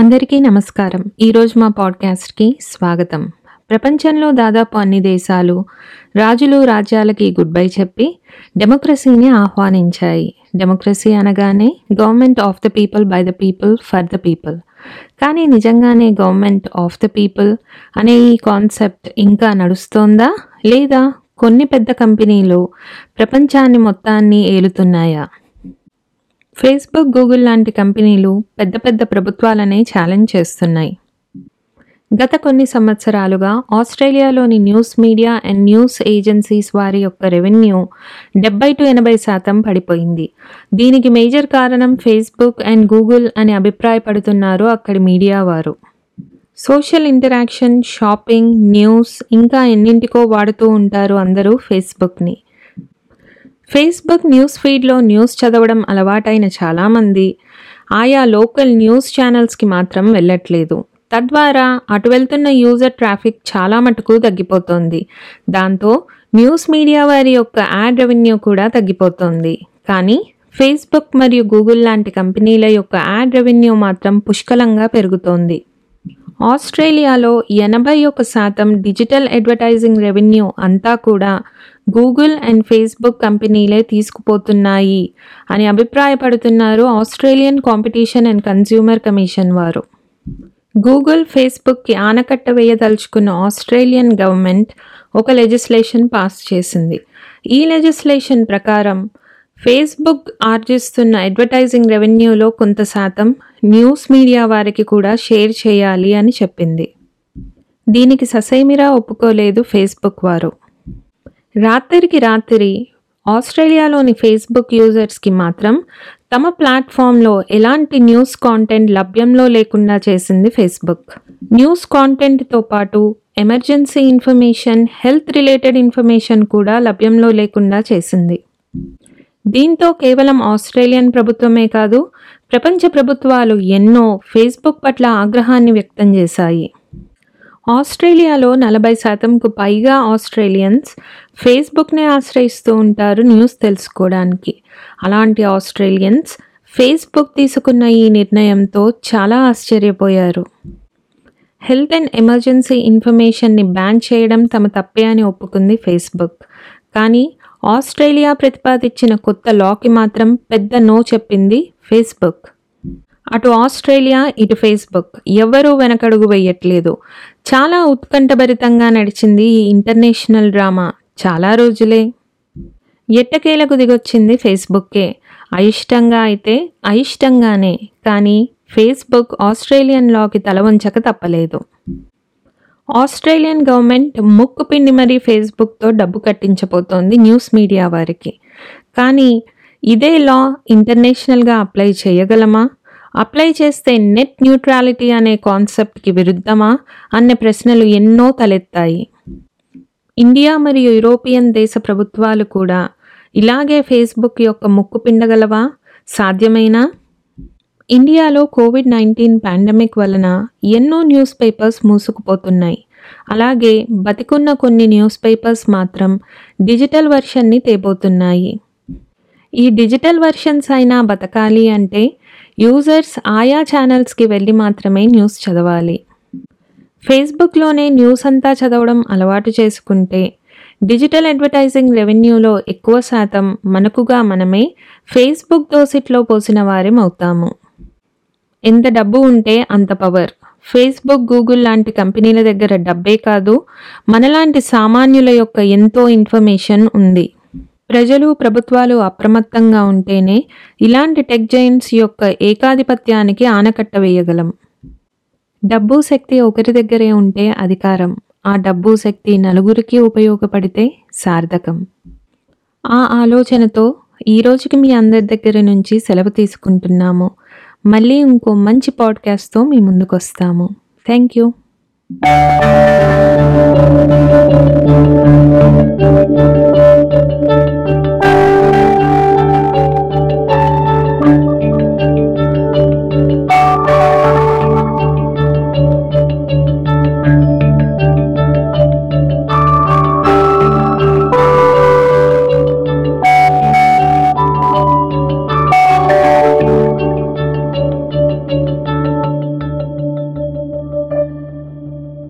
అందరికీ నమస్కారం. ఈరోజు మా పాడ్కాస్ట్కి స్వాగతం. ప్రపంచంలో దాదాపు అన్ని దేశాలు రాజులు రాజ్యాలకి గుడ్ బై చెప్పి డెమోక్రసీని ఆహ్వానించాయి. డెమోక్రసీ అనగానే government of the people by the people for the people కానీ నిజంగానే గవర్నమెంట్ ఆఫ్ ద పీపుల్ అనే ఈ కాన్సెప్ట్ ఇంకా నడుస్తోందా? లేదా కొన్ని పెద్ద కంపెనీలు ప్రపంచాన్ని మొత్తాన్ని ఏలుతున్నాయా? ఫేస్బుక్ గూగుల్ లాంటి కంపెనీలు పెద్ద పెద్ద ప్రభుత్వాలనే ఛాలెంజ్ చేస్తున్నాయి. గత కొన్ని సంవత్సరాలుగా ఆస్ట్రేలియాలోని news media and news agencies వారి యొక్క రెవెన్యూ డెబ్బై టు ఎనభై శాతం పడిపోయింది. దీనికి మేజర్ కారణం ఫేస్బుక్ అండ్ గూగుల్ అని అభిప్రాయపడుతున్నారు అక్కడి మీడియా వారు. సోషల్ ఇంటరాక్షన్ షాపింగ్ న్యూస్ ఇంకా ఎన్నింటికో వాడుతూ ఉంటారు అందరూ ఫేస్బుక్ని. ఫేస్బుక్ న్యూస్ ఫీడ్లో న్యూస్ చదవడం అలవాటైన చాలామంది. ఆయా లోకల్ న్యూస్ ఛానల్స్కి మాత్రం వెళ్ళట్లేదు. తద్వారా అటు వెళ్తున్న యూజర్ ట్రాఫిక్ చాలా మటుకు తగ్గిపోతోంది. దాంతో న్యూస్ మీడియా వారి యొక్క యాడ్ రెవెన్యూ కూడా తగ్గిపోతోంది. కానీ ఫేస్బుక్ మరియు గూగుల్ లాంటి కంపెనీల యొక్క యాడ్ రెవెన్యూ మాత్రం పుష్కలంగా పెరుగుతోంది. ఆస్ట్రేలియాలో ఎనభై ఒక శాతం డిజిటల్ అడ్వర్టైజింగ్ రెవెన్యూ అంతా కూడా గూగుల్ అండ్ ఫేస్బుక్ కంపెనీలే తీసుకుపోతున్నాయి అని అభిప్రాయపడుతున్నారు Australian competition and consumer commission వారు. గూగుల్ ఫేస్బుక్కి ఆనకట్ట వేయదలుచుకున్న ఆస్ట్రేలియన్ గవర్నమెంట్ ఒక లెజిస్లేషన్ పాస్ చేసింది. ఈ లెజిస్లేషన్ ప్రకారం ఫేస్బుక్ ఆర్జిస్తున్న అడ్వర్టైజింగ్ రెవెన్యూలో కొంత శాతం న్యూస్ మీడియా వారికి కూడా షేర్ చేయాలి అని చెప్పింది. దీనికి ససైమిరా ఒప్పుకోలేదు ఫేస్బుక్ వారు. రాత్రికి రాత్రి ఆస్ట్రేలియాలోని ఫేస్బుక్ యూజర్స్కి మాత్రం తమ ప్లాట్ఫామ్లో ఎలాంటి న్యూస్ కాంటెంట్ లభ్యంలో లేకుండా చేసింది ఫేస్బుక్. న్యూస్ కాంటెంట్తో పాటు emergency information health related information కూడా లభ్యంలో లేకుండా చేసింది. దీంతో కేవలం ఆస్ట్రేలియన్ ప్రభుత్వమే కాదు ప్రపంచ ప్రభుత్వాలు ఎన్నో ఫేస్బుక్ పట్ల ఆగ్రహాన్ని వ్యక్తం చేశాయి. ఆస్ట్రేలియాలో నలభై శాతంకు పైగా ఆస్ట్రేలియన్స్ ఫేస్బుక్నే ఆశ్రయిస్తూ ఉంటారు న్యూస్ తెలుసుకోవడానికి. అలాంటి ఆస్ట్రేలియన్స్ ఫేస్బుక్ తీసుకున్న ఈ నిర్ణయంతో చాలా ఆశ్చర్యపోయారు. హెల్త్ అండ్ ఎమర్జెన్సీ ఇన్ఫర్మేషన్ని బ్యాన్ చేయడం తమ తప్పే అని ఒప్పుకుంది ఫేస్బుక్. కానీ ఆస్ట్రేలియా ప్రతిపాదించిన కొత్త లాకి మాత్రం పెద్ద నో చెప్పింది ఫేస్బుక్. అటు ఆస్ట్రేలియా ఇటు ఫేస్బుక్. ఎవ్వరూ వెనకడుగు వేయట్లేదు. చాలా ఉత్కంఠభరితంగా నడిచింది ఈ ఇంటర్నేషనల్ డ్రామా. చాలా రోజులే. ఎట్టకేలకు దిగొచ్చింది ఫేస్బుక్కే. అయిష్టంగా అయితే అయిష్టంగానే. కానీ ఫేస్బుక్ ఆస్ట్రేలియన్ లాకి తల వంచక తప్పలేదు. ఆస్ట్రేలియన్ గవర్నమెంట్ ముక్కు పిండి మరీ ఫేస్బుక్తో డబ్బు కట్టించబోతోంది న్యూస్ మీడియా వారికి. కానీ ఇదే లా ఇంటర్నేషనల్గా అప్లై చేయగలమా? అప్లై చేస్తే నెట్ న్యూట్రాలిటీ అనే కాన్సెప్ట్కి విరుద్ధమా? అనే ప్రశ్నలు ఎన్నో తలెత్తాయి. ఇండియా మరియు యూరోపియన్ దేశ ప్రభుత్వాలు కూడా ఇలాగే ఫేస్బుక్ యొక్క ముక్కు పిండగలవా సాధ్యమైనా? ఇండియాలో కోవిడ్ నైన్టీన్ పాండమిక్ వలన ఎన్నో న్యూస్ పేపర్స్ మూసుకుపోతున్నాయి. అలాగే బతికున్న కొన్ని న్యూస్ పేపర్స్ మాత్రం డిజిటల్ వర్షన్ని తేబోతున్నాయి. ఈ డిజిటల్ వర్షన్స్ అయినా బతకాలి అంటే యూజర్స్ ఆయా ఛానల్స్కి వెళ్ళి మాత్రమే న్యూస్ చదవాలి. ఫేస్బుక్లోనే న్యూస్ అంతా చదవడం అలవాటు చేసుకుంటే డిజిటల్ అడ్వర్టైజింగ్ రెవెన్యూలో ఎక్కువ శాతం మనకుగా మనమే ఫేస్బుక్ దోసిట్లో పోసిన వారం అవుతాము. ఎంత డబ్బు ఉంటే అంత పవర్ ఫేస్బుక్ గూగుల్ లాంటి కంపెనీల దగ్గర డబ్బే కాదు మనలాంటి సామాన్యుల యొక్క ఎంతో ఇన్ఫర్మేషన్ ఉంది. ప్రజలు ప్రభుత్వాలు అప్రమత్తంగా ఉంటేనే ఇలాంటి టెక్ జైంట్స్ యొక్క ఏకాధిపత్యానికి ఆనకట్ట వేయగలం. డబ్బు శక్తి ఒకరి దగ్గరే ఉంటే అధికారం. ఆ డబ్బు శక్తి నలుగురికి ఉపయోగపడితే సార్థకం. ఆ ఆలోచనతో ఈ రోజుకి మీ అందరి దగ్గర నుంచి సెలవు తీసుకుంటున్నాము. మళ్ళీ ఇంకో మంచి పాడ్కాస్ట్తో మీ ముందుకు వస్తాము థ్యాంక్ యూ